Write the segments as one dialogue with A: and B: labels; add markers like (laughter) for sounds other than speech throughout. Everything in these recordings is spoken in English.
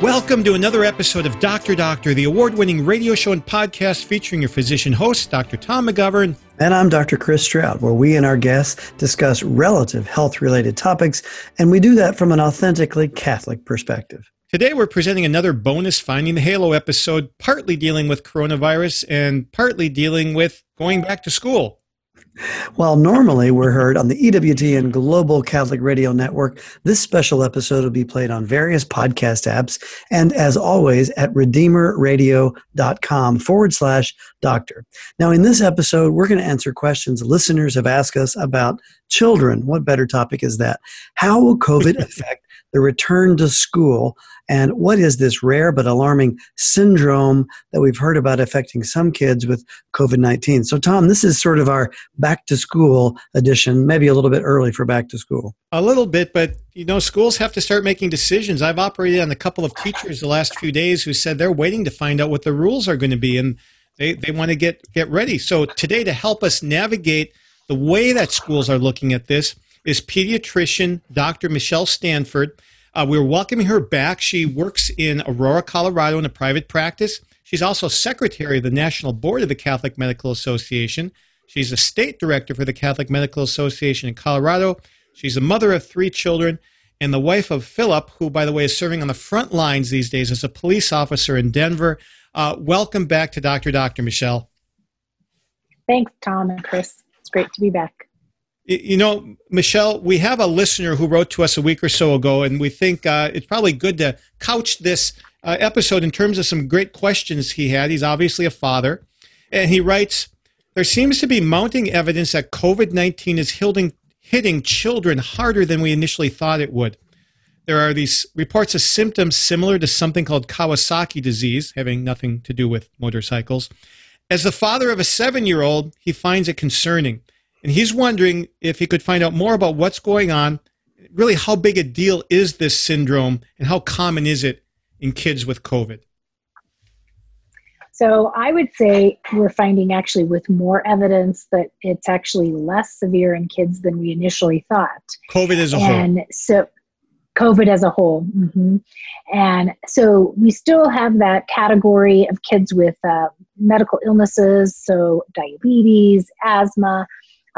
A: Welcome to another episode of Dr. Doctor, the award winning radio show and podcast featuring your physician host, Dr. Tom McGovern.
B: And I'm Dr. Chris Stroud, where we and our guests discuss relative health related topics, and we do that from an authentically Catholic perspective.
A: Today, we're presenting another bonus Finding the Halo episode, partly dealing with coronavirus and partly dealing with going back to school.
B: While normally we're heard on the EWTN Global Catholic Radio Network, this special episode will be played on various podcast apps and, as always, at redeemerradio.com forward slash doctor. Now, in this episode, we're going to answer questions listeners have asked us about children. What better topic is that? How will COVID (laughs) affect the return to school, and what is this rare but alarming syndrome that we've heard about affecting some kids with COVID 19? So, Tom, this is sort of our back to school edition, maybe a little bit early for back to school.
A: A little bit, but you know, schools have to start making decisions. I've operated on a couple of teachers the last few days who said they're waiting to find out what the rules are going to be and they, they want to get, get ready. So, today, to help us navigate the way that schools are looking at this, is pediatrician Dr. Michelle Stanford. Uh, we're welcoming her back. She works in Aurora, Colorado in a private practice. She's also secretary of the National Board of the Catholic Medical Association. She's a state director for the Catholic Medical Association in Colorado. She's a mother of three children and the wife of Philip, who, by the way, is serving on the front lines these days as a police officer in Denver. Uh, welcome back to Dr. Doctor, Michelle.
C: Thanks, Tom and Chris. It's great to be back.
A: You know, Michelle, we have a listener who wrote to us a week or so ago, and we think uh, it's probably good to couch this uh, episode in terms of some great questions he had. He's obviously a father, and he writes There seems to be mounting evidence that COVID 19 is hitting, hitting children harder than we initially thought it would. There are these reports of symptoms similar to something called Kawasaki disease, having nothing to do with motorcycles. As the father of a seven year old, he finds it concerning. And he's wondering if he could find out more about what's going on. Really, how big a deal is this syndrome and how common is it in kids with COVID?
C: So, I would say we're finding actually with more evidence that it's actually less severe in kids than we initially thought.
A: COVID as a and
C: whole. And so, COVID as a whole. Mm-hmm. And so we still have that category of kids with uh, medical illnesses, so diabetes, asthma,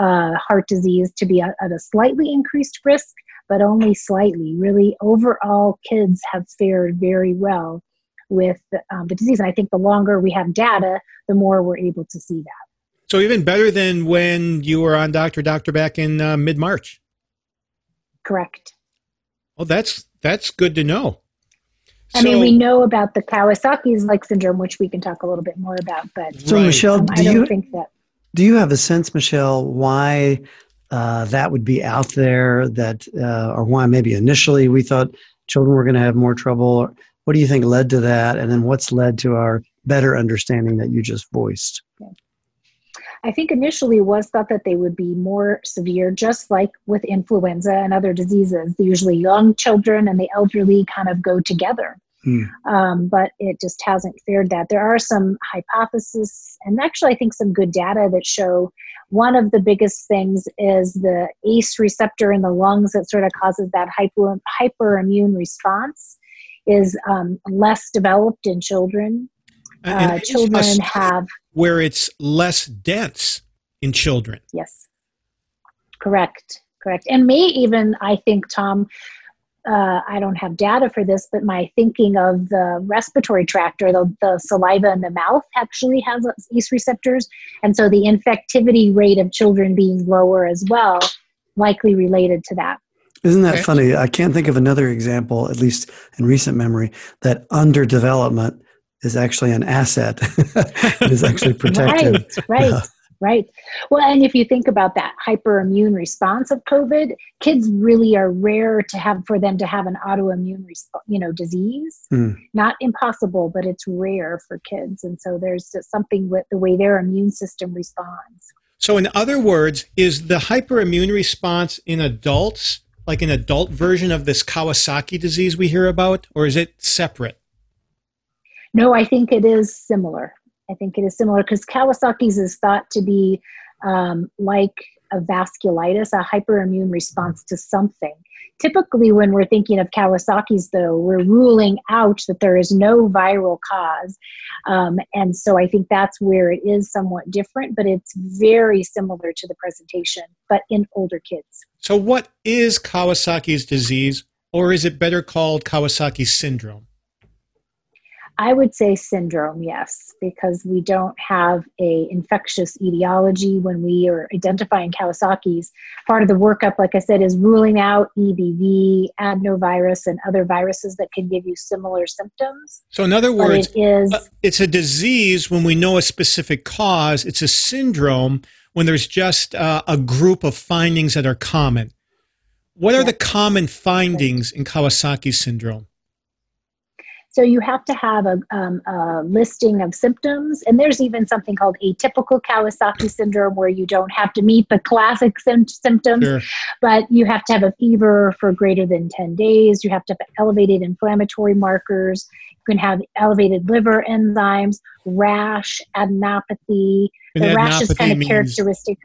C: uh, heart disease to be at, at a slightly increased risk, but only slightly. Really, overall, kids have fared very well with um, the disease. And I think the longer we have data, the more we're able to see that.
A: So, even better than when you were on Dr. Doctor back in uh, mid March?
C: Correct.
A: Well, that's that's good to know.
C: I so, mean, we know about the Kawasaki's like syndrome, which we can talk a little bit more about. But
B: so, right. Michelle, um,
C: I don't
B: you,
C: think that
B: do you have a sense, Michelle, why uh, that would be out there? That uh, or why maybe initially we thought children were going to have more trouble? What do you think led to that? And then what's led to our better understanding that you just voiced?
C: I think initially was thought that they would be more severe, just like with influenza and other diseases. Usually, young children and the elderly kind of go together. Mm. Um, but it just hasn't fared that. There are some hypotheses, and actually, I think some good data that show one of the biggest things is the ACE receptor in the lungs that sort of causes that hyper, hyperimmune response is um, less developed in children. Uh, children have
A: where it's less dense in children.
C: Yes, correct, correct, and may even I think Tom uh, I don't have data for this, but my thinking of the respiratory tract or the, the saliva in the mouth actually has ACE receptors. And so the infectivity rate of children being lower as well, likely related to that.
B: Isn't that funny? I can't think of another example, at least in recent memory, that underdevelopment is actually an asset. (laughs) it is actually (laughs) protective.
C: right, right. Right. Well, and if you think about that hyperimmune response of COVID, kids really are rare to have for them to have an autoimmune, resp- you know, disease. Mm. Not impossible, but it's rare for kids, and so there's something with the way their immune system responds.
A: So, in other words, is the hyperimmune response in adults like an adult version of this Kawasaki disease we hear about, or is it separate?
C: No, I think it is similar. I think it is similar because Kawasaki's is thought to be um, like a vasculitis, a hyperimmune response to something. typically when we're thinking of kawasaki's though we're ruling out that there is no viral cause um, and so i think that's where it is somewhat different but it's very similar to the presentation but in older kids
A: so what is kawasaki's disease or is it better called kawasaki syndrome
C: I would say syndrome, yes, because we don't have a infectious etiology when we are identifying Kawasaki's. Part of the workup, like I said, is ruling out EBV, adenovirus, and other viruses that can give you similar symptoms.
A: So, in other words, it is, uh, it's a disease when we know a specific cause. It's a syndrome when there's just uh, a group of findings that are common. What are the common findings in Kawasaki syndrome?
C: So you have to have a, um, a, listing of symptoms. And there's even something called atypical Kawasaki syndrome where you don't have to meet the classic sim- symptoms, sure. but you have to have a fever for greater than 10 days. You have to have elevated inflammatory markers. You can have elevated liver enzymes, rash, adenopathy. And the rash is kind of characteristic.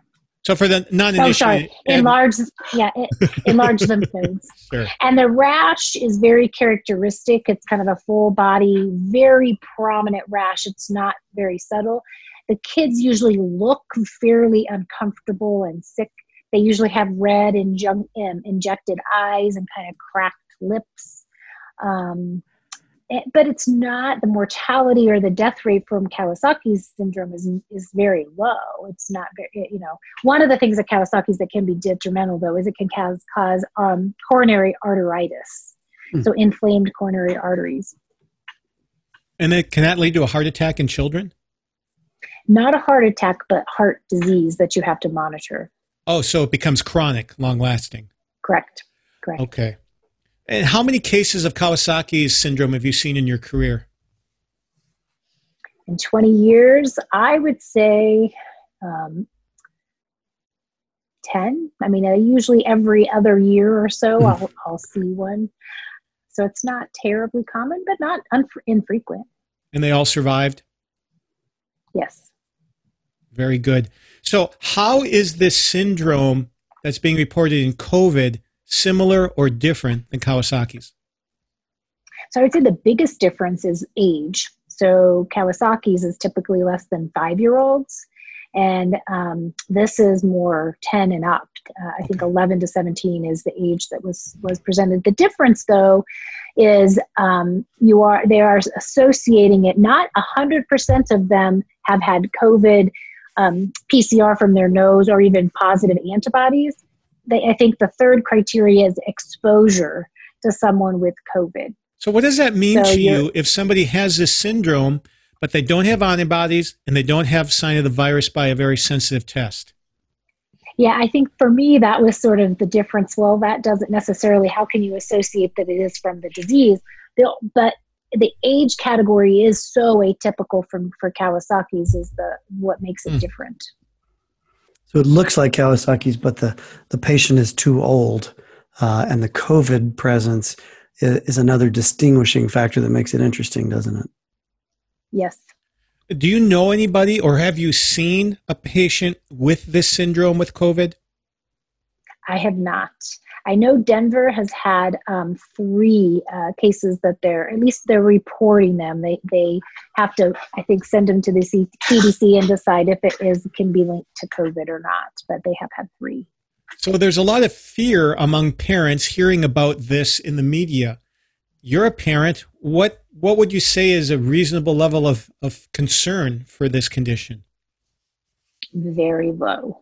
A: So for the non
C: Oh, sorry. Enlarged, yeah, (laughs) enlarged lymph. Sure. And the rash is very characteristic. It's kind of a full body, very prominent rash. It's not very subtle. The kids usually look fairly uncomfortable and sick. They usually have red injun- um, injected eyes and kind of cracked lips. Um, but it's not the mortality or the death rate from Kawasaki's syndrome is is very low. It's not very, eh, you know, one of the things that Kawasaki's that can be detrimental though is it can cause cause um, coronary arteritis, hmm. so inflamed coronary arteries.
A: And it, can that lead to a heart attack in children?
C: Not a heart attack, but heart disease that you have to monitor.
A: Oh, so it becomes chronic, long lasting.
C: Correct. Correct.
A: Okay. And how many cases of Kawasaki's syndrome have you seen in your career?
C: In 20 years, I would say um, 10. I mean, usually every other year or so, mm. I'll, I'll see one. So it's not terribly common, but not un- infrequent.
A: And they all survived?
C: Yes.
A: Very good. So, how is this syndrome that's being reported in COVID similar or different than Kawasaki's?
C: So I would say the biggest difference is age. So Kawasaki's is typically less than five year olds, and um, this is more 10 and up. Uh, I think 11 to 17 is the age that was was presented. The difference, though, is um, you are they are associating it. Not 100% of them have had COVID um, PCR from their nose or even positive antibodies, they, I think the third criteria is exposure to someone with COVID.
A: So, what does that mean so to you if somebody has this syndrome, but they don't have antibodies and they don't have sign of the virus by a very sensitive test?
C: Yeah, I think for me that was sort of the difference. Well, that doesn't necessarily. How can you associate that it is from the disease? But the age category is so atypical from for Kawasaki's is the what makes it mm. different.
B: So it looks like Kawasaki's, but the, the patient is too old. Uh, and the COVID presence is, is another distinguishing factor that makes it interesting, doesn't it?
C: Yes.
A: Do you know anybody or have you seen a patient with this syndrome with COVID?
C: I have not. I know Denver has had um, three uh, cases that they're at least they're reporting them. They they have to I think send them to the CDC and decide if it is can be linked to COVID or not. But they have had three.
A: So there's a lot of fear among parents hearing about this in the media. You're a parent. What what would you say is a reasonable level of, of concern for this condition?
C: Very low.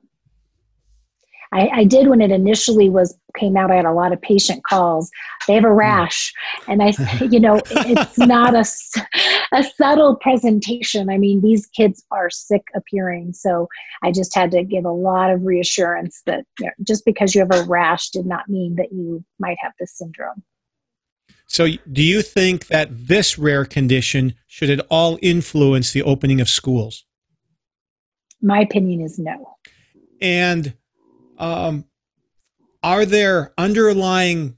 C: I, I, did when it initially was came out. I had a lot of patient calls. They have a hmm. rash, and I, (laughs) you know, it's not a, a subtle presentation. I mean, these kids are sick appearing, so I just had to give a lot of reassurance that you know, just because you have a rash did not mean that you might have this syndrome.
A: So, do you think that this rare condition should at all influence the opening of schools?
C: My opinion is no.
A: And um, are there underlying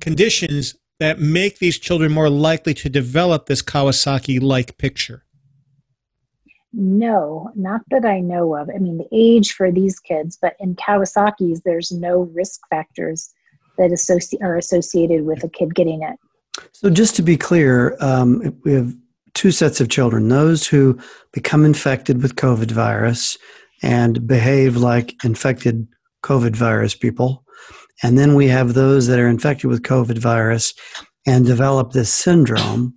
A: conditions that make these children more likely to develop this Kawasaki like picture?
C: No, not that I know of. I mean, the age for these kids, but in Kawasaki's, there's no risk factors that associ- are associated with a kid getting it.
B: So, just to be clear, um, we have two sets of children those who become infected with COVID virus and behave like infected COVID virus people. And then we have those that are infected with COVID virus and develop this syndrome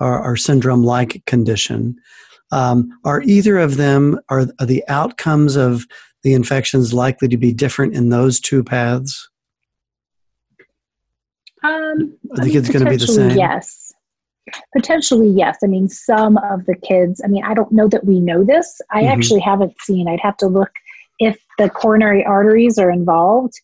B: or, or syndrome like condition. Um, are either of them, are, are the outcomes of the infections likely to be different in those two paths?
C: Um,
B: the kids going to be the same?
C: Yes. Potentially, yes. I mean, some of the kids, I mean, I don't know that we know this. I mm-hmm. actually haven't seen, I'd have to look if the coronary arteries are involved,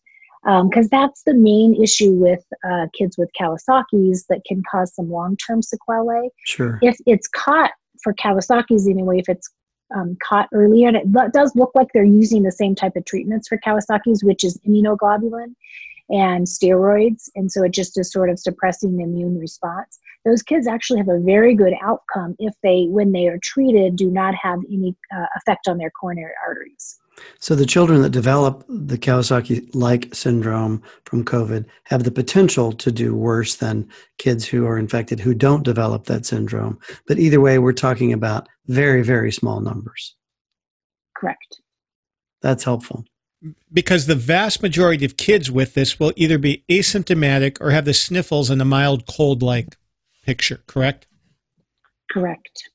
C: because um, that's the main issue with uh, kids with Kawasaki's that can cause some long term sequelae.
B: Sure.
C: If it's caught for Kawasaki's anyway, if it's um, caught earlier, and it does look like they're using the same type of treatments for Kawasaki's, which is immunoglobulin and steroids, and so it just is sort of suppressing the immune response those kids actually have a very good outcome if they, when they are treated, do not have any uh, effect on their coronary arteries.
B: So the children that develop the Kawasaki-like syndrome from COVID have the potential to do worse than kids who are infected who don't develop that syndrome. But either way, we're talking about very, very small numbers.
C: Correct.
B: That's helpful.
A: Because the vast majority of kids with this will either be asymptomatic or have the sniffles and a mild cold like picture, correct?
C: Correct.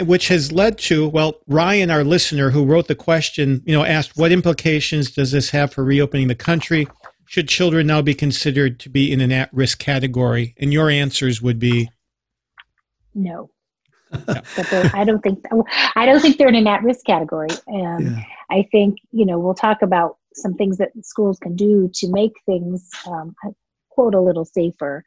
A: Which has led to, well, Ryan, our listener who wrote the question, you know, asked what implications does this have for reopening the country? Should children now be considered to be in an at risk category? And your answers would be
C: no. (laughs) Yeah. but I don't think I don't think they're in an at-risk category. And yeah. I think you know we'll talk about some things that schools can do to make things um, quote a little safer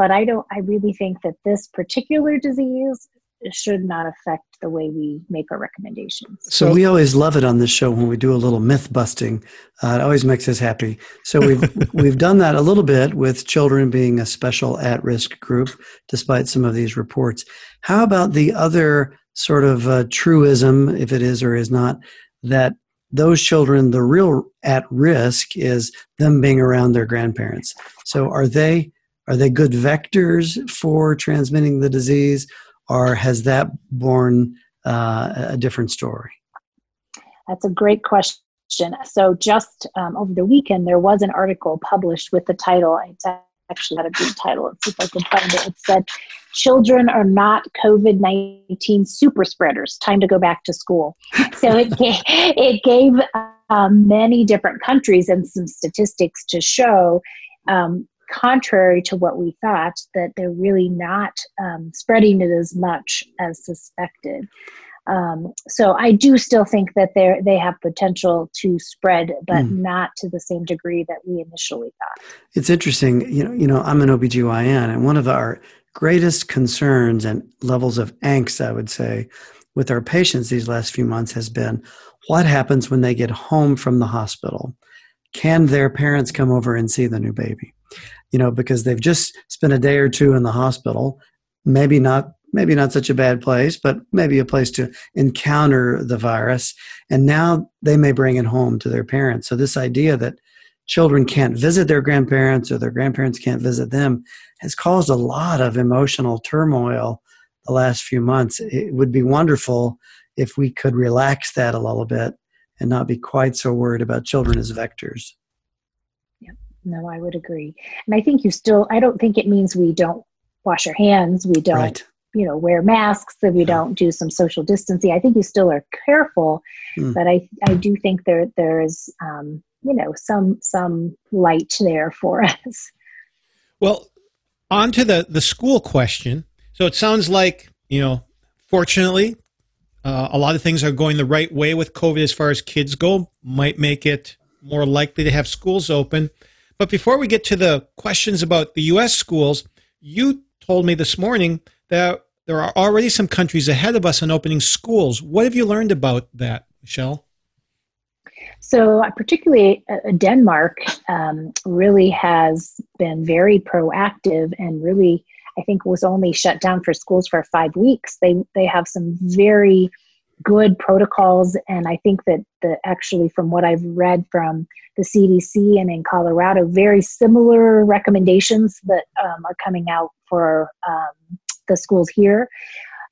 C: but I don't, I really think that this particular disease should not affect the way we make our recommendations.
B: So we always love it on this show when we do a little myth busting. Uh, it always makes us happy. So we've (laughs) we've done that a little bit with children being a special at risk group, despite some of these reports. How about the other sort of uh, truism, if it is or is not, that those children, the real at risk is them being around their grandparents. So are they are they good vectors for transmitting the disease, or has that borne uh, a different story?
C: That's a great question. So, just um, over the weekend, there was an article published with the title. It's actually had a good title. Let's see if I can find it. It said, Children are not COVID 19 super spreaders. Time to go back to school. So, it gave, (laughs) it gave um, many different countries and some statistics to show um, contrary to what we thought, that they're really not um, spreading it as much as suspected. Um, so I do still think that they they have potential to spread, but mm. not to the same degree that we initially thought.
B: It's interesting, you know. You know, I'm an OBGYN, and one of our greatest concerns and levels of angst, I would say, with our patients these last few months has been what happens when they get home from the hospital. Can their parents come over and see the new baby? You know, because they've just spent a day or two in the hospital, maybe not maybe not such a bad place, but maybe a place to encounter the virus. And now they may bring it home to their parents. So this idea that children can't visit their grandparents or their grandparents can't visit them has caused a lot of emotional turmoil the last few months. It would be wonderful if we could relax that a little bit and not be quite so worried about children as vectors
C: no, I would agree. And I think you still, I don't think it means we don't wash our hands, we don't, right. you know, wear masks, that we yeah. don't do some social distancing. I think you still are careful, mm. but I, I do think there, there is, um, you know, some, some light there for (laughs) us.
A: Well, on to the, the school question. So it sounds like, you know, fortunately, uh, a lot of things are going the right way with COVID as far as kids go, might make it more likely to have schools open. But before we get to the questions about the U.S. schools, you told me this morning that there are already some countries ahead of us in opening schools. What have you learned about that, Michelle?
C: So, uh, particularly uh, Denmark um, really has been very proactive and really, I think, was only shut down for schools for five weeks. They they have some very good protocols. And I think that the actually, from what I've read from the CDC and in Colorado, very similar recommendations that um, are coming out for um, the schools here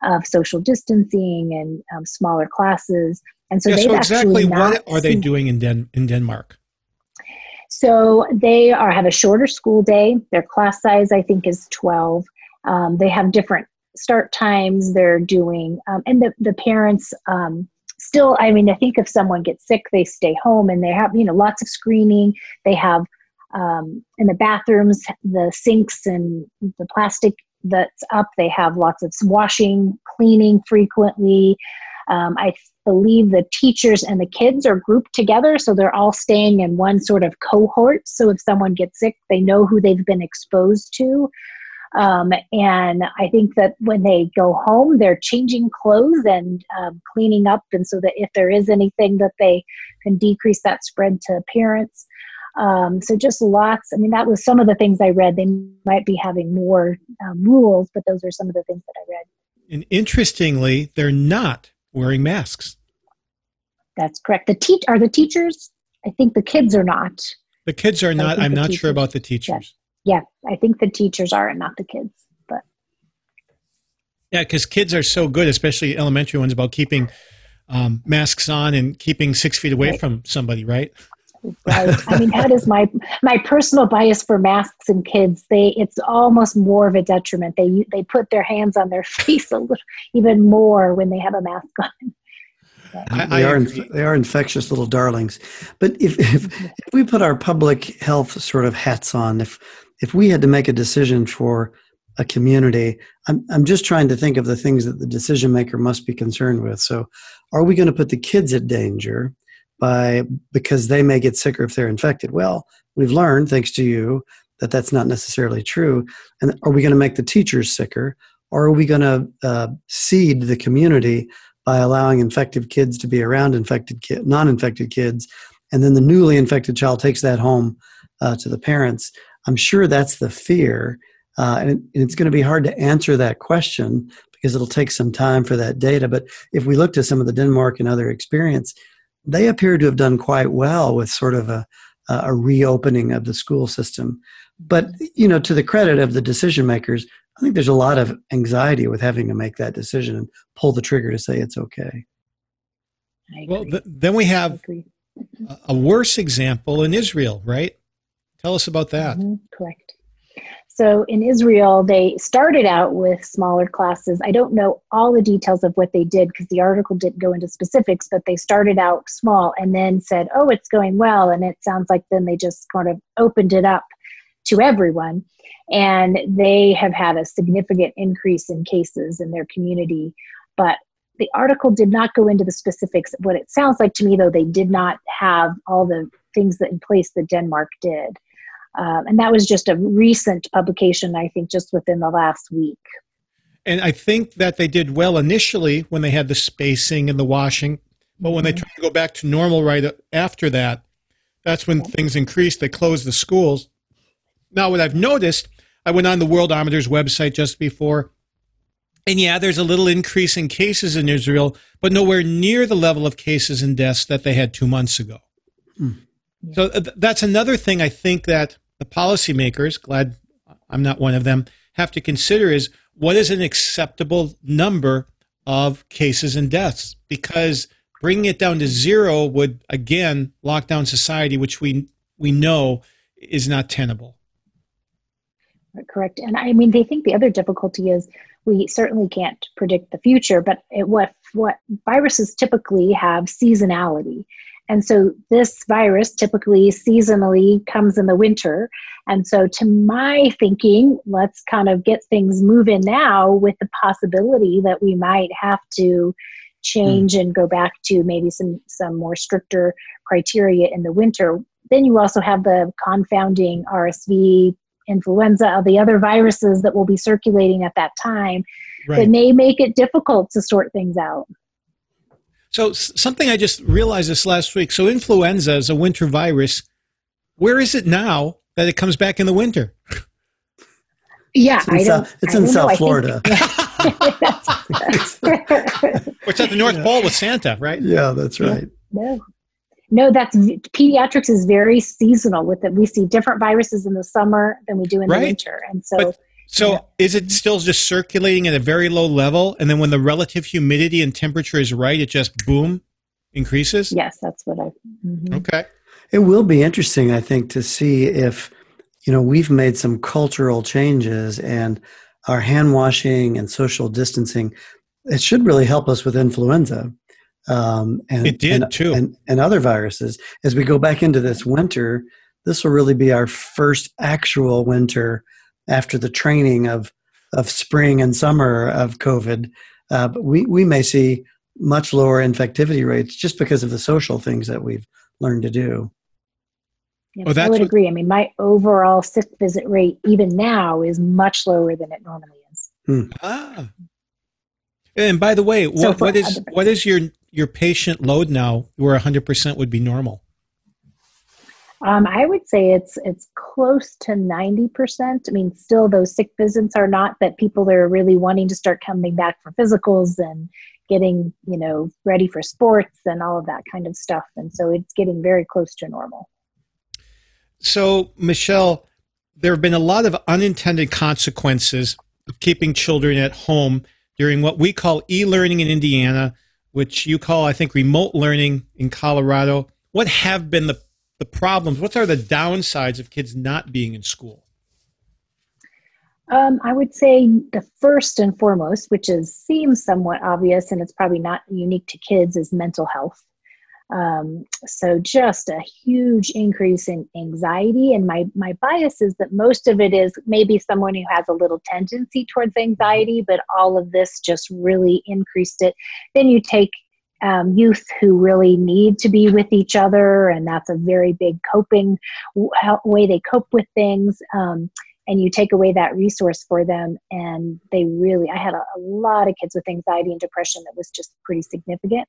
C: of social distancing and um, smaller classes. And so,
A: yeah, so exactly what are they doing in Den- in Denmark?
C: So they are have a shorter school day. Their class size, I think, is twelve. Um, they have different start times. They're doing, um, and the the parents um, still. I mean, I think if someone gets sick, they stay home, and they have you know lots of screening. They have um, in the bathrooms the sinks and the plastic that's up. They have lots of washing, cleaning frequently. Um, I believe the teachers and the kids are grouped together, so they're all staying in one sort of cohort. So if someone gets sick, they know who they've been exposed to. Um, and I think that when they go home, they're changing clothes and um, cleaning up, and so that if there is anything that they can decrease that spread to parents. Um, so just lots. I mean, that was some of the things I read. They might be having more um, rules, but those are some of the things that I read.
A: And interestingly, they're not wearing masks.
C: That's correct. The teach are the teachers. I think the kids are not.
A: The kids are not. I'm not teachers, sure about the teachers.
C: Yeah. Yeah, I think the teachers are, and not the kids. But
A: yeah, because kids are so good, especially elementary ones, about keeping um, masks on and keeping six feet away right. from somebody, right?
C: right i mean that is my my personal bias for masks and kids they it's almost more of a detriment they they put their hands on their (laughs) face a little even more when they have a mask on
B: they are they are infectious little darlings but if, if if we put our public health sort of hats on if if we had to make a decision for a community i'm i'm just trying to think of the things that the decision maker must be concerned with so are we going to put the kids at danger by because they may get sicker if they're infected. Well, we've learned thanks to you that that's not necessarily true. And are we going to make the teachers sicker, or are we going to uh, seed the community by allowing infected kids to be around infected kid, non-infected kids, and then the newly infected child takes that home uh, to the parents? I'm sure that's the fear, uh, and, it, and it's going to be hard to answer that question because it'll take some time for that data. But if we look to some of the Denmark and other experience, they appear to have done quite well with sort of a, a reopening of the school system. But you know, to the credit of the decision makers, I think there's a lot of anxiety with having to make that decision and pull the trigger to say it's okay.
A: Well, th- then we have a worse example in Israel, right? Tell us about that.
C: Mm-hmm, correct. So in Israel, they started out with smaller classes. I don't know all the details of what they did because the article didn't go into specifics, but they started out small and then said, oh, it's going well. And it sounds like then they just kind of opened it up to everyone. And they have had a significant increase in cases in their community. But the article did not go into the specifics. What it sounds like to me, though, they did not have all the things that in place that Denmark did. Um, and that was just a recent publication, I think, just within the last week.
A: And I think that they did well initially when they had the spacing and the washing, but when mm-hmm. they tried to go back to normal right after that, that's when things increased. They closed the schools. Now, what I've noticed, I went on the Worldometer's website just before, and yeah, there's a little increase in cases in Israel, but nowhere near the level of cases and deaths that they had two months ago. Mm. So uh, that's another thing I think that the policymakers, glad I'm not one of them, have to consider is what is an acceptable number of cases and deaths? Because bringing it down to zero would again lock down society, which we we know is not tenable.
C: Correct, and I mean they think the other difficulty is we certainly can't predict the future, but it, what what viruses typically have seasonality, and so this virus typically seasonally comes in the winter. And so, to my thinking, let's kind of get things moving now with the possibility that we might have to change mm. and go back to maybe some, some more stricter criteria in the winter. Then you also have the confounding RSV, influenza, the other viruses that will be circulating at that time right. that may make it difficult to sort things out.
A: So something I just realized this last week. So influenza is a winter virus. Where is it now that it comes back in the winter?
C: Yeah,
B: it's in, South, (laughs) it's in South Florida.
C: Think,
A: Which at the North yeah. Pole with Santa, right?
B: Yeah, that's right.
C: No, no, that's pediatrics is very seasonal. With it, we see different viruses in the summer than we do in right. the winter, and so.
A: But, so yeah. is it still just circulating at a very low level, and then when the relative humidity and temperature is right, it just boom increases?
C: Yes, that's what I.
A: Mm-hmm. Okay.
B: It will be interesting, I think, to see if you know we've made some cultural changes and our hand washing and social distancing. It should really help us with influenza.
A: Um, and, it did
B: and,
A: too,
B: and, and other viruses. As we go back into this winter, this will really be our first actual winter after the training of of spring and summer of COVID. Uh, we we may see much lower infectivity rates just because of the social things that we've learned to do.
C: Yeah, oh, I would what, agree. I mean, my overall sick visit rate, even now, is much lower than it normally is.
A: Hmm. Ah. And by the way, so what, what is what is your your patient load now where 100% would be normal?
C: Um, I would say it's it's close to 90%. I mean, still those sick visits are not that people are really wanting to start coming back for physicals and getting, you know, ready for sports and all of that kind of stuff. And so it's getting very close to normal.
A: So, Michelle, there have been a lot of unintended consequences of keeping children at home during what we call e-learning in Indiana which you call, I think, remote learning in Colorado. What have been the, the problems? What are the downsides of kids not being in school?
C: Um, I would say the first and foremost, which is seems somewhat obvious, and it's probably not unique to kids, is mental health. Um, so just a huge increase in anxiety. And my, my bias is that most of it is maybe someone who has a little tendency towards anxiety, but all of this just really increased it. Then you take um, youth who really need to be with each other, and that's a very big coping way they cope with things. Um, and you take away that resource for them, and they really, I had a, a lot of kids with anxiety and depression that was just pretty significant.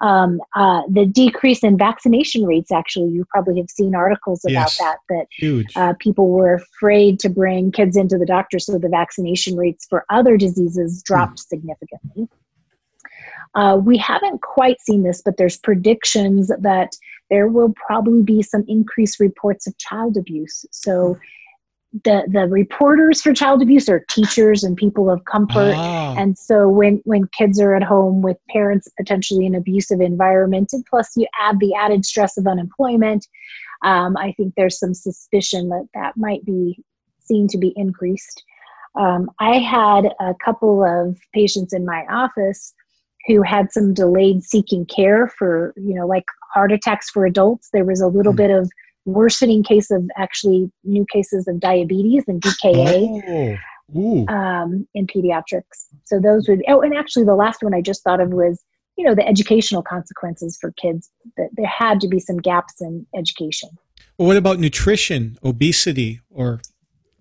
C: Um, uh, the decrease in vaccination rates, actually, you probably have seen articles about yes. that, that uh, people were afraid to bring kids into the doctor, so the vaccination rates for other diseases dropped mm. significantly. Uh, we haven't quite seen this, but there's predictions that there will probably be some increased reports of child abuse. So the the reporters for child abuse are teachers and people of comfort ah. and so when when kids are at home with parents potentially in abusive environment and plus you add the added stress of unemployment um, i think there's some suspicion that that might be seen to be increased um, i had a couple of patients in my office who had some delayed seeking care for you know like heart attacks for adults there was a little mm. bit of worsening case of actually new cases of diabetes and DKA oh. um, in pediatrics. So those would, oh, and actually the last one I just thought of was, you know, the educational consequences for kids, that there had to be some gaps in education.
A: Well, what about nutrition, obesity, or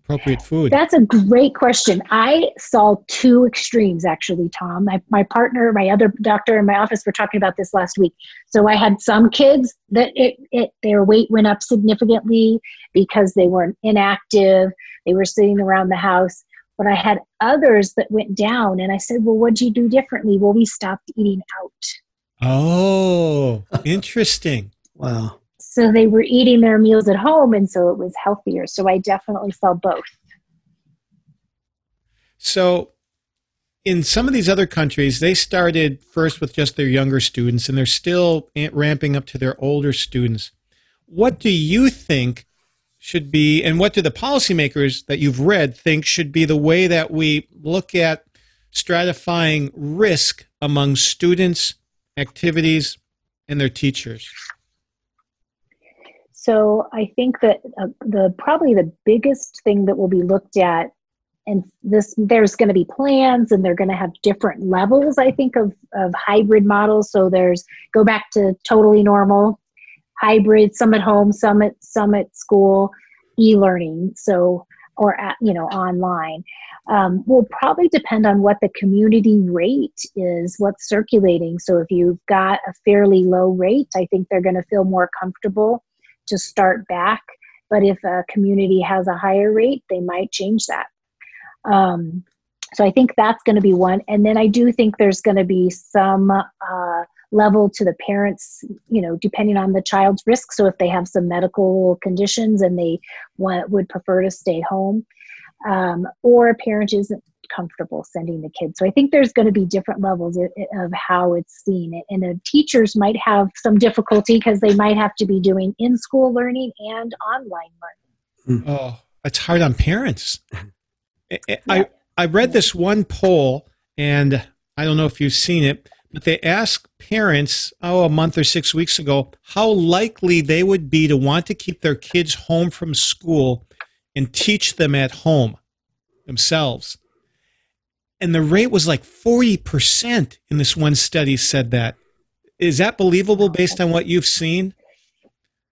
A: appropriate food?
C: That's a great question. I saw two extremes actually, Tom. My, my partner, my other doctor in my office were talking about this last week. So I had some kids that it, it their weight went up significantly because they weren't inactive, they were sitting around the house. But I had others that went down, and I said, Well, what'd you do differently? Well, we stopped eating out.
A: Oh, interesting.
B: wow.
C: So they were eating their meals at home, and so it was healthier. So I definitely saw both.
A: So in some of these other countries, they started first with just their younger students, and they're still ramping up to their older students. What do you think should be, and what do the policymakers that you've read think should be the way that we look at stratifying risk among students, activities, and their teachers?
C: So I think that uh, the probably the biggest thing that will be looked at, and this there's going to be plans, and they're going to have different levels. I think of of hybrid models. So there's go back to totally normal, hybrid, some at home, some at some at school, e-learning. So or at, you know online um, will probably depend on what the community rate is what's circulating so if you've got a fairly low rate i think they're going to feel more comfortable to start back. But if a community has a higher rate, they might change that. Um, so I think that's going to be one. And then I do think there's going to be some uh, level to the parents, you know, depending on the child's risk. So if they have some medical conditions and they want, would prefer to stay home, um, or a parent isn't comfortable sending the kids. So I think there's going to be different levels of how it's seen. And the teachers might have some difficulty because they might have to be doing in school learning and online
A: learning. Hmm. Oh, it's hard on parents. (laughs) I, I read this one poll, and I don't know if you've seen it, but they asked parents, oh, a month or six weeks ago, how likely they would be to want to keep their kids home from school and teach them at home themselves. And the rate was like 40% in this one study said that. Is that believable based on what you've seen?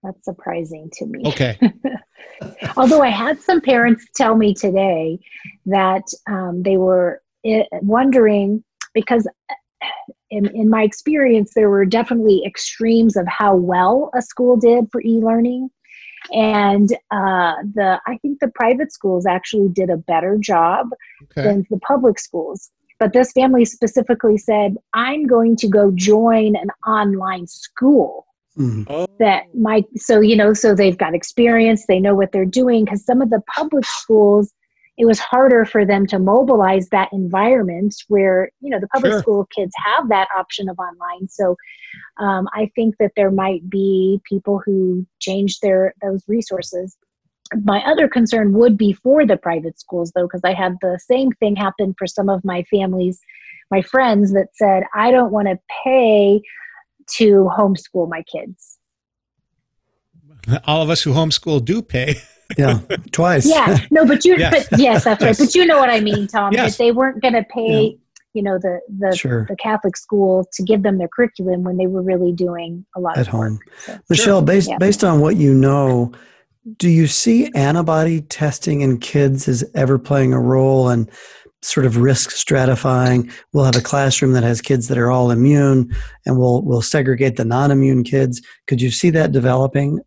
C: That's surprising to me.
A: Okay. (laughs)
C: Although I had some parents tell me today that um, they were eh, wondering because in, in my experience, there were definitely extremes of how well a school did for e-learning. And uh, the I think the private schools actually did a better job okay. than the public schools. But this family specifically said, I'm going to go join an online school. Mm-hmm. That might, so, you know, so they've got experience, they know what they're doing. Because some of the public schools, it was harder for them to mobilize that environment where you know the public sure. school kids have that option of online. So um, i think that there might be people who change their those resources. My other concern would be for the private schools though because i had the same thing happen for some of my families my friends that said i don't want to pay to homeschool my kids.
A: All of us who homeschool do pay (laughs)
B: yeah, twice.
C: Yeah, no, but you, but yes, that's right. But you know what I mean, Tom. Yes. That they weren't going to pay, yeah. you know, the the
B: sure.
C: the Catholic school to give them their curriculum when they were really doing a lot
B: at home. So, Michelle, sure. based yeah. based on what you know, do you see antibody testing in kids as ever playing a role and sort of risk stratifying? We'll have a classroom that has kids that are all immune, and we'll we'll segregate the non-immune kids. Could you see that developing?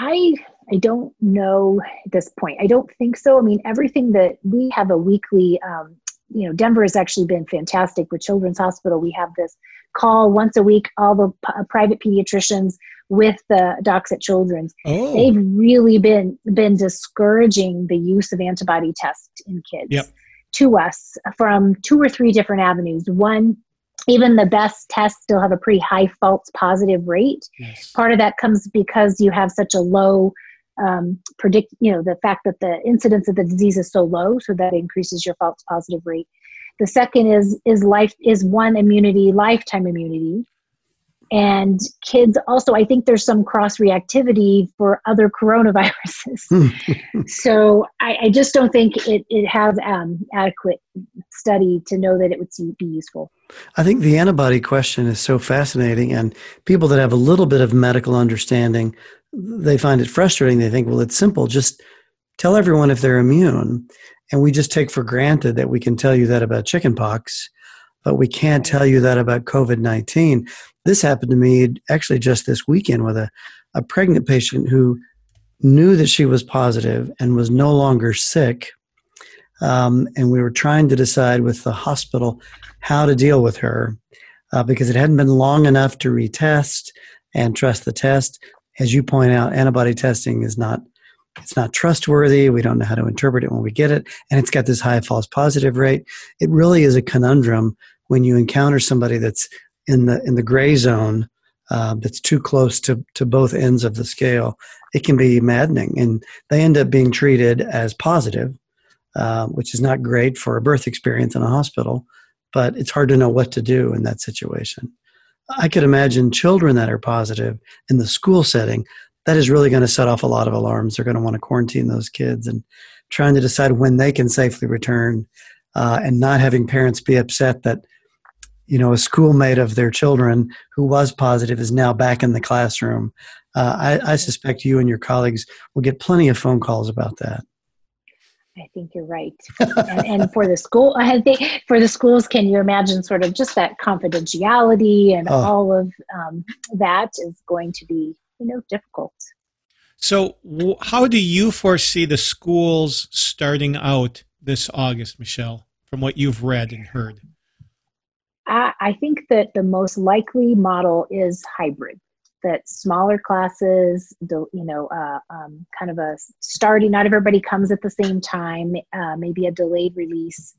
C: I I don't know at this point. I don't think so. I mean, everything that we have a weekly, um, you know, Denver has actually been fantastic with Children's Hospital. We have this call once a week, all the p- uh, private pediatricians with the docs at Children's. Oh. They've really been been discouraging the use of antibody tests in kids. Yep. To us from two or three different avenues. One, even the best tests still have a pretty high false positive rate. Yes. Part of that comes because you have such a low um, predict, you know, the fact that the incidence of the disease is so low, so that increases your false positive rate. The second is is life is one immunity, lifetime immunity, and kids also i think there's some cross reactivity for other coronaviruses. (laughs) (laughs) So I, I, just don't think it, it has um, adequate study to know that it would be useful.
B: I think the antibody question is so fascinating and people that have a little bit of medical understanding they find it frustrating. They think well it's simple. Just tell everyone if they're immune and we just take for granted that we can tell you that about chickenpox but we can't tell you that about COVID 19. This happened to me actually just this weekend with a, a pregnant patient who knew that she was positive and was no longer sick. Um, and we were trying to decide with the hospital how to deal with her uh, because it hadn't been long enough to retest and trust the test. As you point out, antibody testing is not it's not trustworthy. We don't know how to interpret it when we get it, and it's got this high false positive rate. It really is a conundrum when you encounter somebody that's in the in the gray zone uh, that's too close to to both ends of the scale. It can be maddening, and they end up being treated as positive, uh, which is not great for a birth experience in a hospital. But it's hard to know what to do in that situation. I could imagine children that are positive in the school setting that is really going to set off a lot of alarms. They're going to want to quarantine those kids and trying to decide when they can safely return uh, and not having parents be upset that you know a schoolmate of their children who was positive is now back in the classroom. Uh, I, I suspect you and your colleagues will get plenty of phone calls about that.
C: I think you're right. and, and, for the school, (laughs) I think for the schools, can you imagine sort of just that confidentiality and oh. all of um, that is going to be you know difficult.
A: So, how do you foresee the schools starting out this August, Michelle, from what you've read and heard?
C: I think that the most likely model is hybrid. That smaller classes, you know, uh, um, kind of a starting. Not everybody comes at the same time. Uh, maybe a delayed release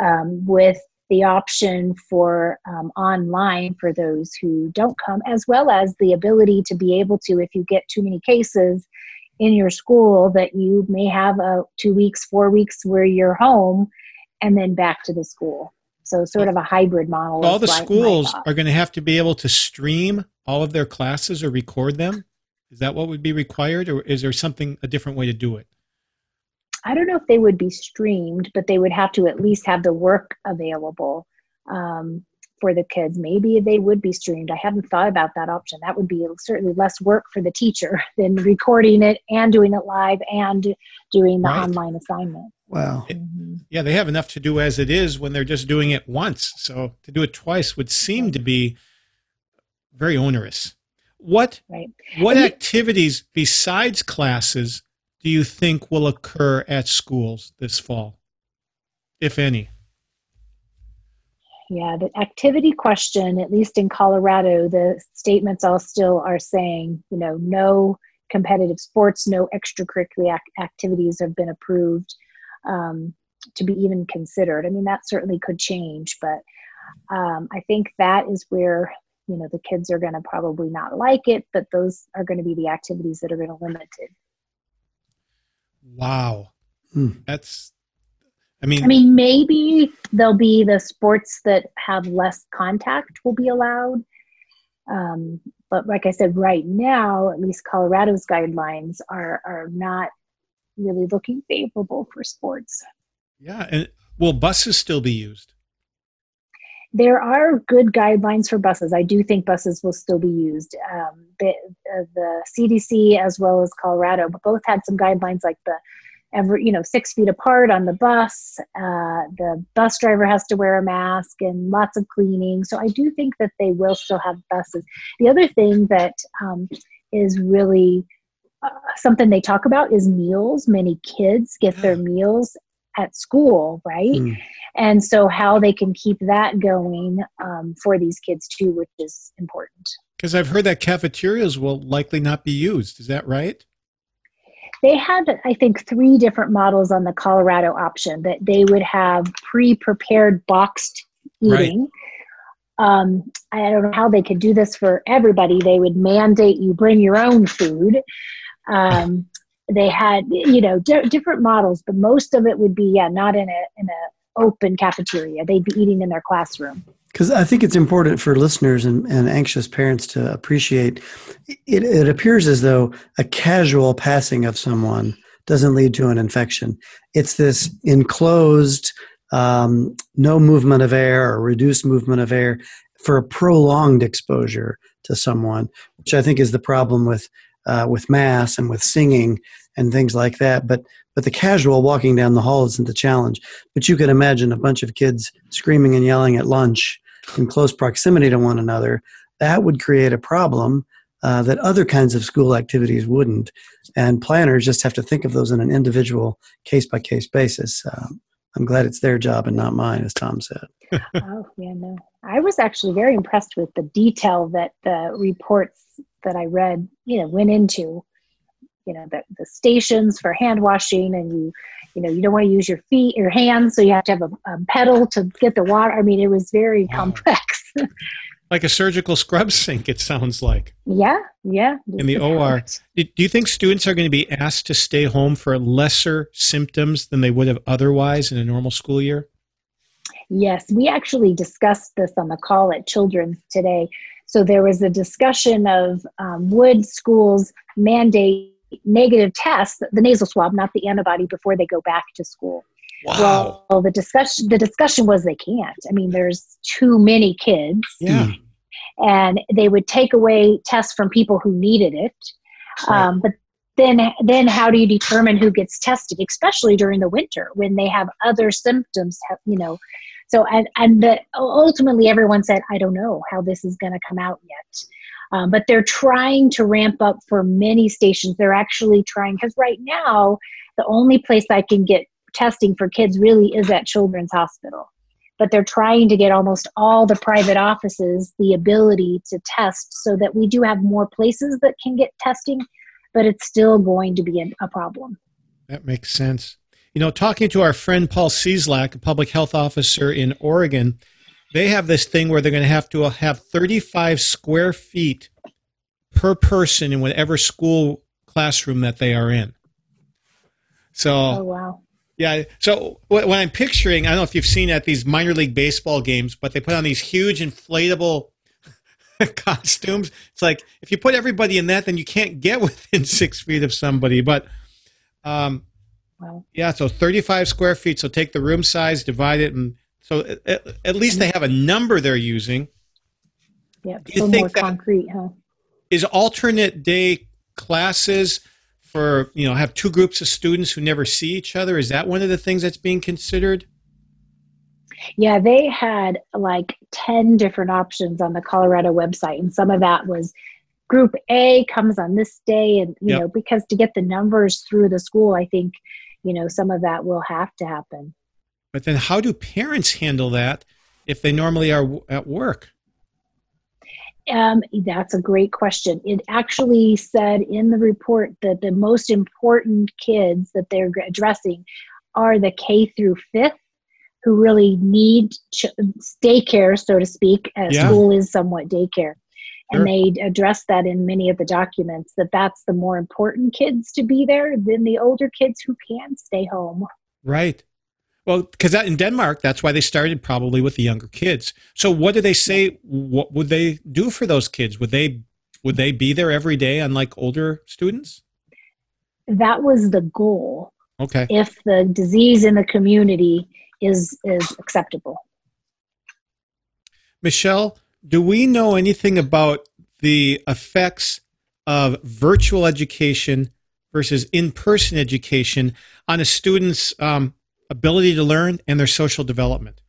C: um, with the option for um, online for those who don't come, as well as the ability to be able to, if you get too many cases in your school, that you may have a two weeks, four weeks where you're home, and then back to the school. So sort of a hybrid model.
A: All the schools are going to have to be able to stream all of their classes or record them. Is that what would be required, or is there something a different way to do it?
C: I don't know if they would be streamed, but they would have to at least have the work available um, for the kids. Maybe they would be streamed. I haven't thought about that option. That would be certainly less work for the teacher (laughs) than recording it and doing it live and doing the right. online assignment.
B: Wow.
A: Mm-hmm. Yeah, they have enough to do as it is when they're just doing it once. So to do it twice would seem to be very onerous. What right. what activities besides classes do you think will occur at schools this fall, if any?
C: Yeah, the activity question, at least in Colorado, the statements all still are saying, you know, no competitive sports, no extracurricular ac- activities have been approved um, to be even considered. I mean, that certainly could change, but um, I think that is where you know the kids are going to probably not like it, but those are going to be the activities that are going to limit it.
A: Wow, hmm. that's. I mean,
C: I mean, maybe there'll be the sports that have less contact will be allowed. Um, but like I said, right now, at least Colorado's guidelines are are not really looking favorable for sports.
A: Yeah, and will buses still be used?
C: There are good guidelines for buses. I do think buses will still be used. Um, the, uh, the CDC as well as Colorado both had some guidelines like the every you know six feet apart on the bus. Uh, the bus driver has to wear a mask and lots of cleaning. So I do think that they will still have buses. The other thing that um, is really uh, something they talk about is meals. Many kids get their meals at school, right? Mm. And so, how they can keep that going um, for these kids too, which is important.
A: Because I've heard that cafeterias will likely not be used. Is that right?
C: They had, I think, three different models on the Colorado option that they would have pre prepared boxed eating. Right. Um, I don't know how they could do this for everybody. They would mandate you bring your own food. Um, they had, you know, di- different models, but most of it would be, yeah, not in a in a open cafeteria. They'd be eating in their classroom.
B: Because I think it's important for listeners and, and anxious parents to appreciate. It, it appears as though a casual passing of someone doesn't lead to an infection. It's this enclosed, um, no movement of air or reduced movement of air for a prolonged exposure to someone, which I think is the problem with uh, with mass and with singing and things like that. But but the casual walking down the hall isn't the challenge. But you can imagine a bunch of kids screaming and yelling at lunch in close proximity to one another. That would create a problem uh, that other kinds of school activities wouldn't. And planners just have to think of those on an individual case by case basis. Um, I'm glad it's their job and not mine, as Tom said. (laughs)
C: oh, yeah, no. I was actually very impressed with the detail that the reports that I read, you know, went into, you know, the, the stations for hand washing and you, you know, you don't want to use your feet, your hands, so you have to have a, a pedal to get the water. I mean, it was very wow. complex. (laughs)
A: like a surgical scrub sink, it sounds like.
C: Yeah, yeah.
A: In the OR. Do you think students are going to be asked to stay home for lesser symptoms than they would have otherwise in a normal school year?
C: Yes, we actually discussed this on the call at Children's today. So there was a discussion of um, would schools mandate negative tests, the nasal swab, not the antibody, before they go back to school.
A: Wow.
C: Well, the discussion the discussion was they can't. I mean, there's too many kids.
A: Yeah.
C: And they would take away tests from people who needed it. Um, but then then how do you determine who gets tested especially during the winter when they have other symptoms you know so and and ultimately everyone said i don't know how this is going to come out yet um, but they're trying to ramp up for many stations they're actually trying because right now the only place i can get testing for kids really is at Children's Hospital. But they're trying to get almost all the private offices the ability to test so that we do have more places that can get testing, but it's still going to be a problem.
A: That makes sense. You know, talking to our friend Paul Cieslak, a public health officer in Oregon, they have this thing where they're going to have to have 35 square feet per person in whatever school classroom that they are in. So,
C: oh, wow.
A: Yeah. So when I'm picturing, I don't know if you've seen at these minor league baseball games, but they put on these huge inflatable (laughs) costumes. It's like if you put everybody in that, then you can't get (laughs) within six feet of somebody. But um, wow. yeah, so 35 square feet. So take the room size, divide it, and so at, at least they have a number they're using.
C: Yeah, so more concrete, huh?
A: Is alternate day classes for you know have two groups of students who never see each other is that one of the things that's being considered
C: yeah they had like 10 different options on the colorado website and some of that was group a comes on this day and you yep. know because to get the numbers through the school i think you know some of that will have to happen
A: but then how do parents handle that if they normally are at work
C: um, that's a great question. It actually said in the report that the most important kids that they're addressing are the K through fifth, who really need ch- daycare, so to speak. As yeah. School is somewhat daycare, and they address that in many of the documents that that's the more important kids to be there than the older kids who can stay home.
A: Right. Well, because in Denmark, that's why they started probably with the younger kids. So, what do they say? What would they do for those kids? Would they would they be there every day, unlike older students?
C: That was the goal.
A: Okay.
C: If the disease in the community is is acceptable.
A: Michelle, do we know anything about the effects of virtual education versus in-person education on a student's um, ability to learn, and their social development?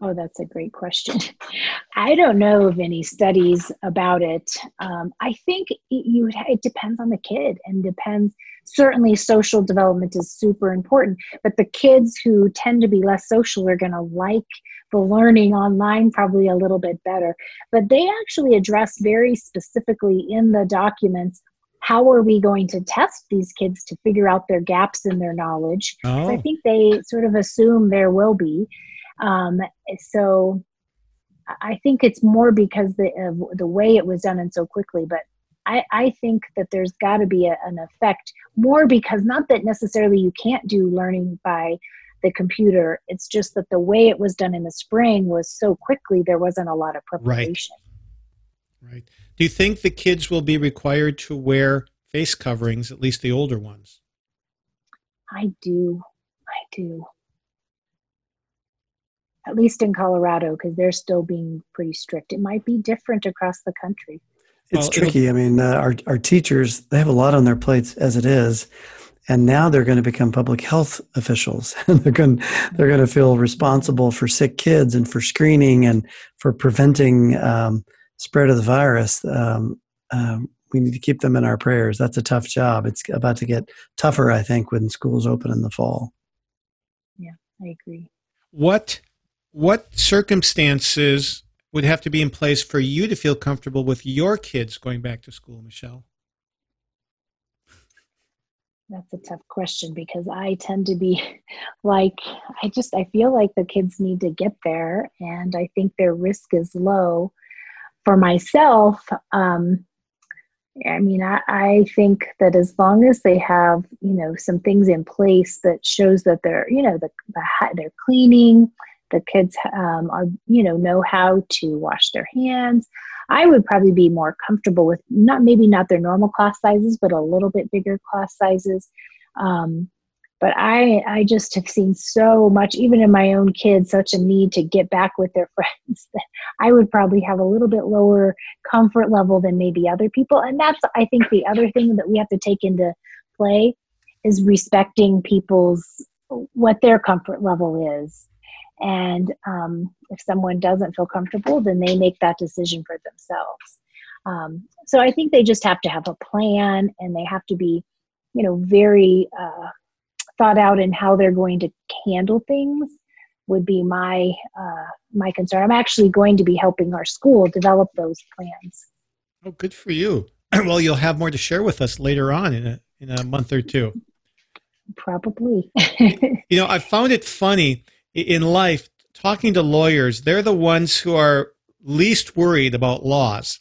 C: Oh, that's a great question. (laughs) I don't know of any studies about it. Um, I think it, you it depends on the kid and depends. Certainly, social development is super important, but the kids who tend to be less social are going to like the learning online probably a little bit better. But they actually address very specifically in the documents how are we going to test these kids to figure out their gaps in their knowledge? Oh. I think they sort of assume there will be. Um, so I think it's more because the uh, the way it was done and so quickly, but I, I think that there's got to be a, an effect more because not that necessarily you can't do learning by the computer. It's just that the way it was done in the spring was so quickly there wasn't a lot of preparation.
A: Right. Right. Do you think the kids will be required to wear face coverings, at least the older ones?
C: I do. I do. At least in Colorado, because they're still being pretty strict. It might be different across the country.
B: It's well, tricky. I mean, uh, our, our teachers, they have a lot on their plates as it is. And now they're going to become public health officials. and (laughs) they're going, they're going to feel responsible for sick kids and for screening and for preventing um, spread of the virus, um, um, we need to keep them in our prayers. That's a tough job. It's about to get tougher, I think, when schools open in the fall.
C: Yeah, I agree.
A: What what circumstances would have to be in place for you to feel comfortable with your kids going back to school, Michelle?
C: That's a tough question because I tend to be (laughs) like, I just, I feel like the kids need to get there and I think their risk is low for myself, um, I mean, I, I think that as long as they have, you know, some things in place that shows that they're, you know, the, the they're cleaning, the kids um, are, you know, know how to wash their hands. I would probably be more comfortable with not maybe not their normal class sizes, but a little bit bigger class sizes. Um, but i i just have seen so much even in my own kids such a need to get back with their (laughs) friends that i would probably have a little bit lower comfort level than maybe other people and that's i think the other thing that we have to take into play is respecting people's what their comfort level is and um, if someone doesn't feel comfortable then they make that decision for themselves um, so i think they just have to have a plan and they have to be you know very uh, thought out in how they're going to handle things would be my uh, my concern. I'm actually going to be helping our school develop those plans.
A: Oh, good for you. (clears throat) well, you'll have more to share with us later on in a in a month or two.
C: Probably. (laughs)
A: you know, I found it funny in life talking to lawyers. They're the ones who are least worried about laws.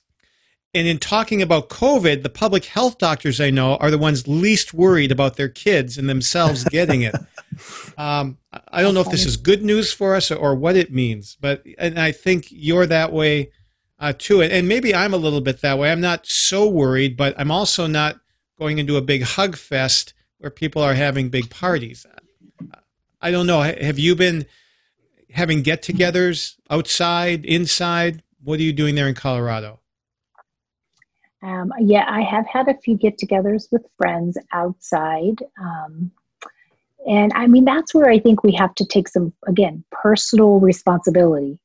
A: And in talking about COVID, the public health doctors I know are the ones least worried about their kids and themselves (laughs) getting it. Um, I don't know if this is good news for us or what it means, but and I think you're that way uh, too. And maybe I'm a little bit that way. I'm not so worried, but I'm also not going into a big hug fest where people are having big parties. I don't know. Have you been having get-togethers outside, inside? What are you doing there in Colorado?
C: Um, yeah, I have had a few get-togethers with friends outside. Um, and I mean, that's where I think we have to take some, again, personal responsibility.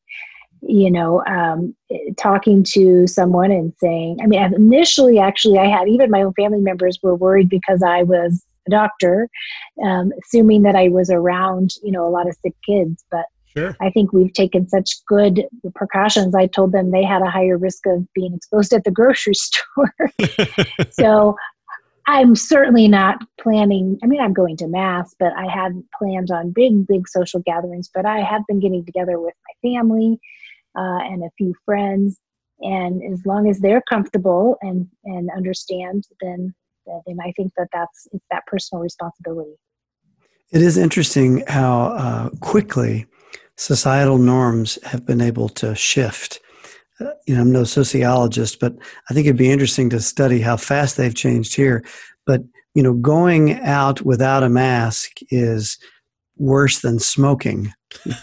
C: You know, um, talking to someone and saying, I mean, initially, actually, I had even my own family members were worried because I was doctor, um, assuming that I was around, you know, a lot of sick kids. But Sure. I think we've taken such good precautions. I told them they had a higher risk of being exposed at the grocery (laughs) store. (laughs) so I'm certainly not planning. I mean, I'm going to mass, but I hadn't planned on big, big social gatherings. But I have been getting together with my family uh, and a few friends, and as long as they're comfortable and and understand, then then I think that that's it's that personal responsibility.
B: It is interesting how uh, quickly societal norms have been able to shift you know, I'm no sociologist, but I think it'd be interesting to study how fast they've changed here. But you know, going out without a mask is worse than smoking.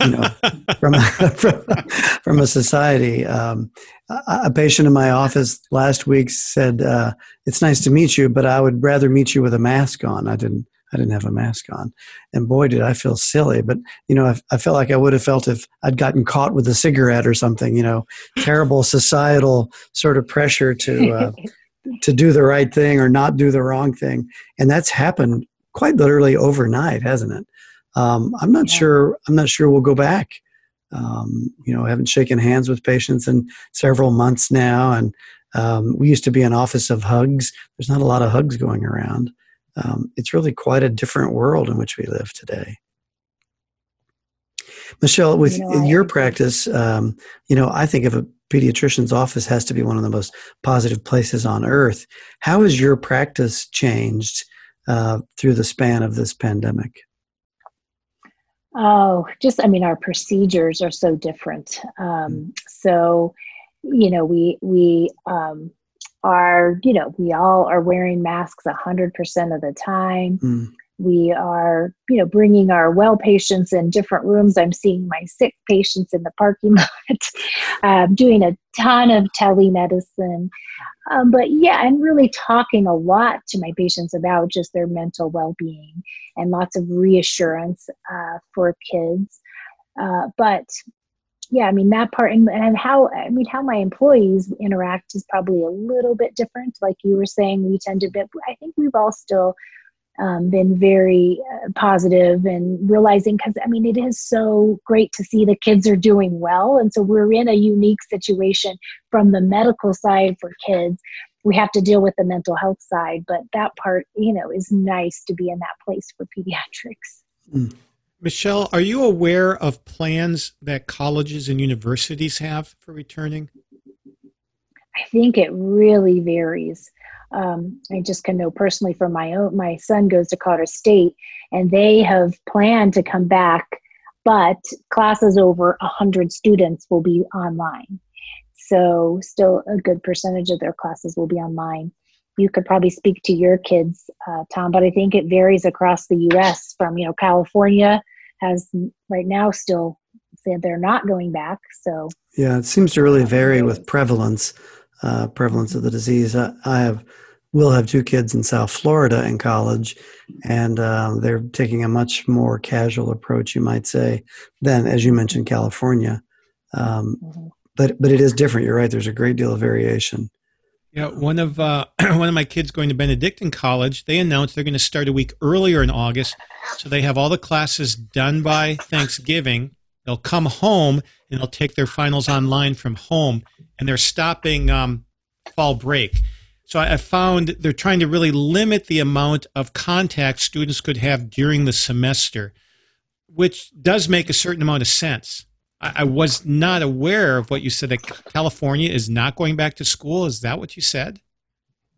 B: You know, (laughs) from, a, from, from a society. Um, a patient in my office last week said, uh, "It's nice to meet you, but I would rather meet you with a mask on." I didn't I didn't have a mask on. And boy, did I feel silly. But, you know, I, I felt like I would have felt if I'd gotten caught with a cigarette or something, you know, terrible societal sort of pressure to, uh, to do the right thing or not do the wrong thing. And that's happened quite literally overnight, hasn't it? Um, I'm not yeah. sure. I'm not sure we'll go back. Um, you know, I haven't shaken hands with patients in several months now, and um, we used to be an office of hugs. There's not a lot of hugs going around um, it's really quite a different world in which we live today. Michelle, with you know, your practice, um, you know, I think of a pediatrician's office has to be one of the most positive places on earth. How has your practice changed uh, through the span of this pandemic?
C: Oh, just I mean, our procedures are so different. Um, mm. so, you know, we we um, are, you know, we all are wearing masks a 100% of the time. Mm. We are, you know, bringing our well patients in different rooms. I'm seeing my sick patients in the parking (laughs) lot, um, doing a ton of telemedicine. Um, but yeah, i'm really talking a lot to my patients about just their mental well being and lots of reassurance uh, for kids. Uh, but yeah, I mean that part and, and how I mean how my employees interact is probably a little bit different. Like you were saying, we tend to be. I think we've all still um, been very uh, positive and realizing because I mean it is so great to see the kids are doing well, and so we're in a unique situation from the medical side for kids. We have to deal with the mental health side, but that part, you know, is nice to be in that place for pediatrics.
A: Mm. Michelle, are you aware of plans that colleges and universities have for returning?
C: I think it really varies. Um, I just can know personally from my own. My son goes to Colorado State, and they have planned to come back, but classes over hundred students will be online. So, still a good percentage of their classes will be online. You could probably speak to your kids, uh, Tom, but I think it varies across the U.S. From you know California has right now still said they're not going back. So
B: yeah, it seems to really vary with prevalence, uh, prevalence of the disease. I, I, have will have two kids in South Florida in college, and uh, they're taking a much more casual approach, you might say, than as you mentioned, California. Um, mm-hmm. But but it is different. You're right. There's a great deal of variation.
A: Yeah, one of uh, (clears throat) one of my kids going to Benedictine College. They announced they're going to start a week earlier in August, so they have all the classes done by Thanksgiving. They'll come home and they'll take their finals online from home, and they're stopping um, fall break. So I found they're trying to really limit the amount of contact students could have during the semester, which does make a certain amount of sense. I, was not aware of what you said that California is not going back to school. Is that what you said?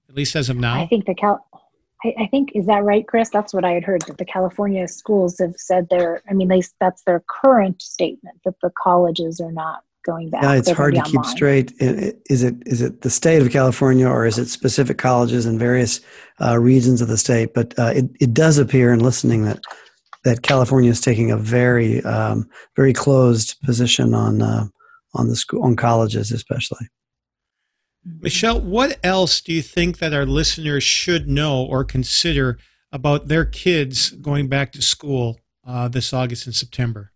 A: At least as of now?
C: I think the Cal. I, I think is that right, Chris? That's what I had heard that the California schools have said they're. I mean, they that's their current statement that the colleges are not going back.
B: Yeah, it's hard to keep straight. Is it is it the state of California or is it specific colleges in various uh, regions of the state? But uh, it it does appear in listening that that California is taking a very um, very closed position on uh, on the school on colleges especially.
A: Michelle, what else do you think that our listeners should know or consider about their kids going back to school uh, this August and September?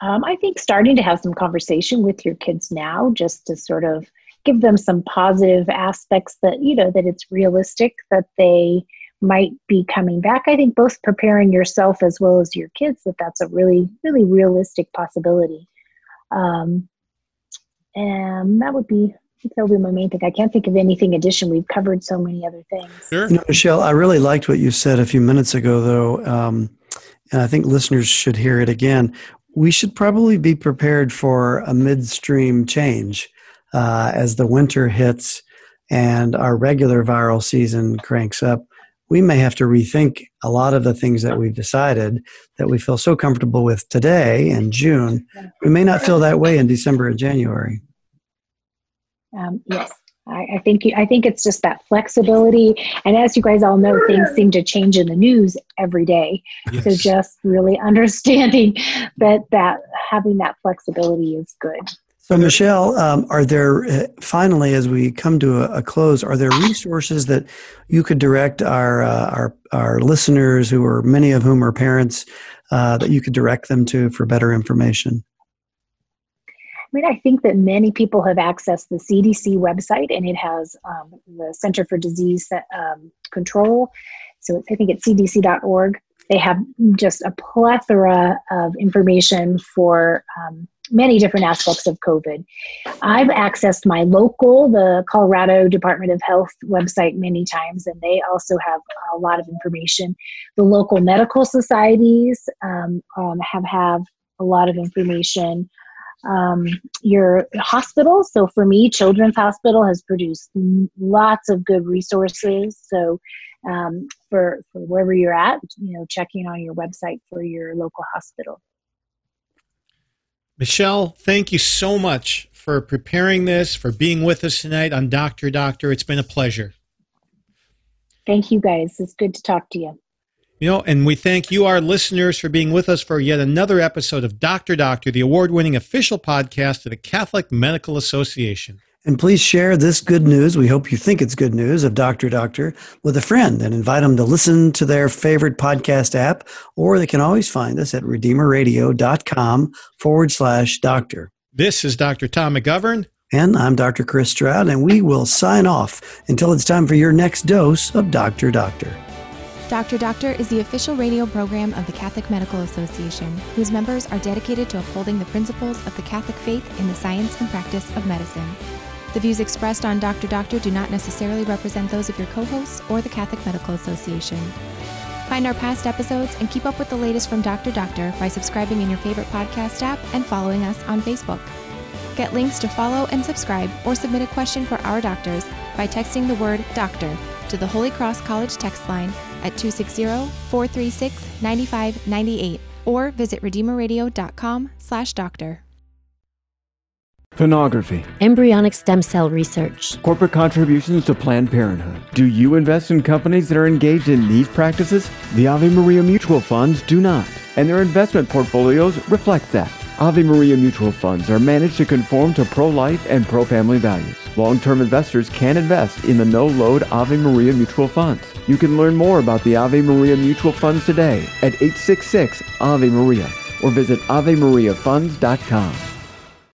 C: Um, I think starting to have some conversation with your kids now, just to sort of give them some positive aspects that you know that it's realistic that they might be coming back. I think both preparing yourself as well as your kids that that's a really, really realistic possibility. Um, and that would be that would be my main thing. I can't think of anything addition. We've covered so many other things.
B: Sure. You know, Michelle, I really liked what you said a few minutes ago, though, um, and I think listeners should hear it again. We should probably be prepared for a midstream change uh, as the winter hits and our regular viral season cranks up we may have to rethink a lot of the things that we've decided that we feel so comfortable with today in June. We may not feel that way in December and January.
C: Um, yes, I, I, think I think it's just that flexibility, and as you guys all know, things seem to change in the news every day. Yes. So just really (laughs) understanding that that having that flexibility is good.
B: So, Michelle, um, are there uh, finally, as we come to a, a, close, are there resources that you could direct our uh, our our listeners, who are many of whom are parents, uh, that you could direct them to for better information?
C: I mean, I think that many people have accessed the CDC website, and it has um, the Center for Disease um, Control. So I think it's cdc.org. They have just a plethora of information for um, many different aspects of COVID. I've accessed my local, the Colorado Department of Health website many times, and they also have a lot of information. The local medical societies um, um, have have a lot of information. Um, your hospital. So for me, Children's Hospital has produced lots of good resources. So um, for, for wherever you're at, you know, checking on your website for your local hospital.
A: Michelle, thank you so much for preparing this, for being with us tonight on Doctor Doctor. It's been a pleasure.
C: Thank you, guys. It's good to talk to you.
A: You know, and we thank you, our listeners, for being with us for yet another episode of Doctor Doctor, the award winning official podcast of the Catholic Medical Association.
B: And please share this good news. We hope you think it's good news of Dr. Doctor with a friend and invite them to listen to their favorite podcast app, or they can always find us at redeemerradio.com forward slash doctor.
A: This is Dr. Tom McGovern.
B: And I'm Dr. Chris Stroud, and we will sign off until it's time for your next dose of Dr. Doctor.
D: Dr. Doctor is the official radio program of the Catholic Medical Association, whose members are dedicated to upholding the principles of the Catholic faith in the science and practice of medicine. The views expressed on Dr. Doctor do not necessarily represent those of your co hosts or the Catholic Medical Association. Find our past episodes and keep up with the latest from Dr. Doctor by subscribing in your favorite podcast app and following us on Facebook. Get links to follow and subscribe or submit a question for our doctors by texting the word doctor to the Holy Cross College text line at 260 436 9598 or visit redeemerradio.com slash doctor.
E: Pornography.
F: Embryonic stem cell research.
E: Corporate contributions to Planned Parenthood. Do you invest in companies that are engaged in these practices? The Ave Maria mutual funds do not, and their investment portfolios reflect that. Ave Maria mutual funds are managed to conform to pro life and pro family values. Long term investors can invest in the no load Ave Maria mutual funds. You can learn more about the Ave Maria mutual funds today at 866 Ave Maria or visit AveMariaFunds.com.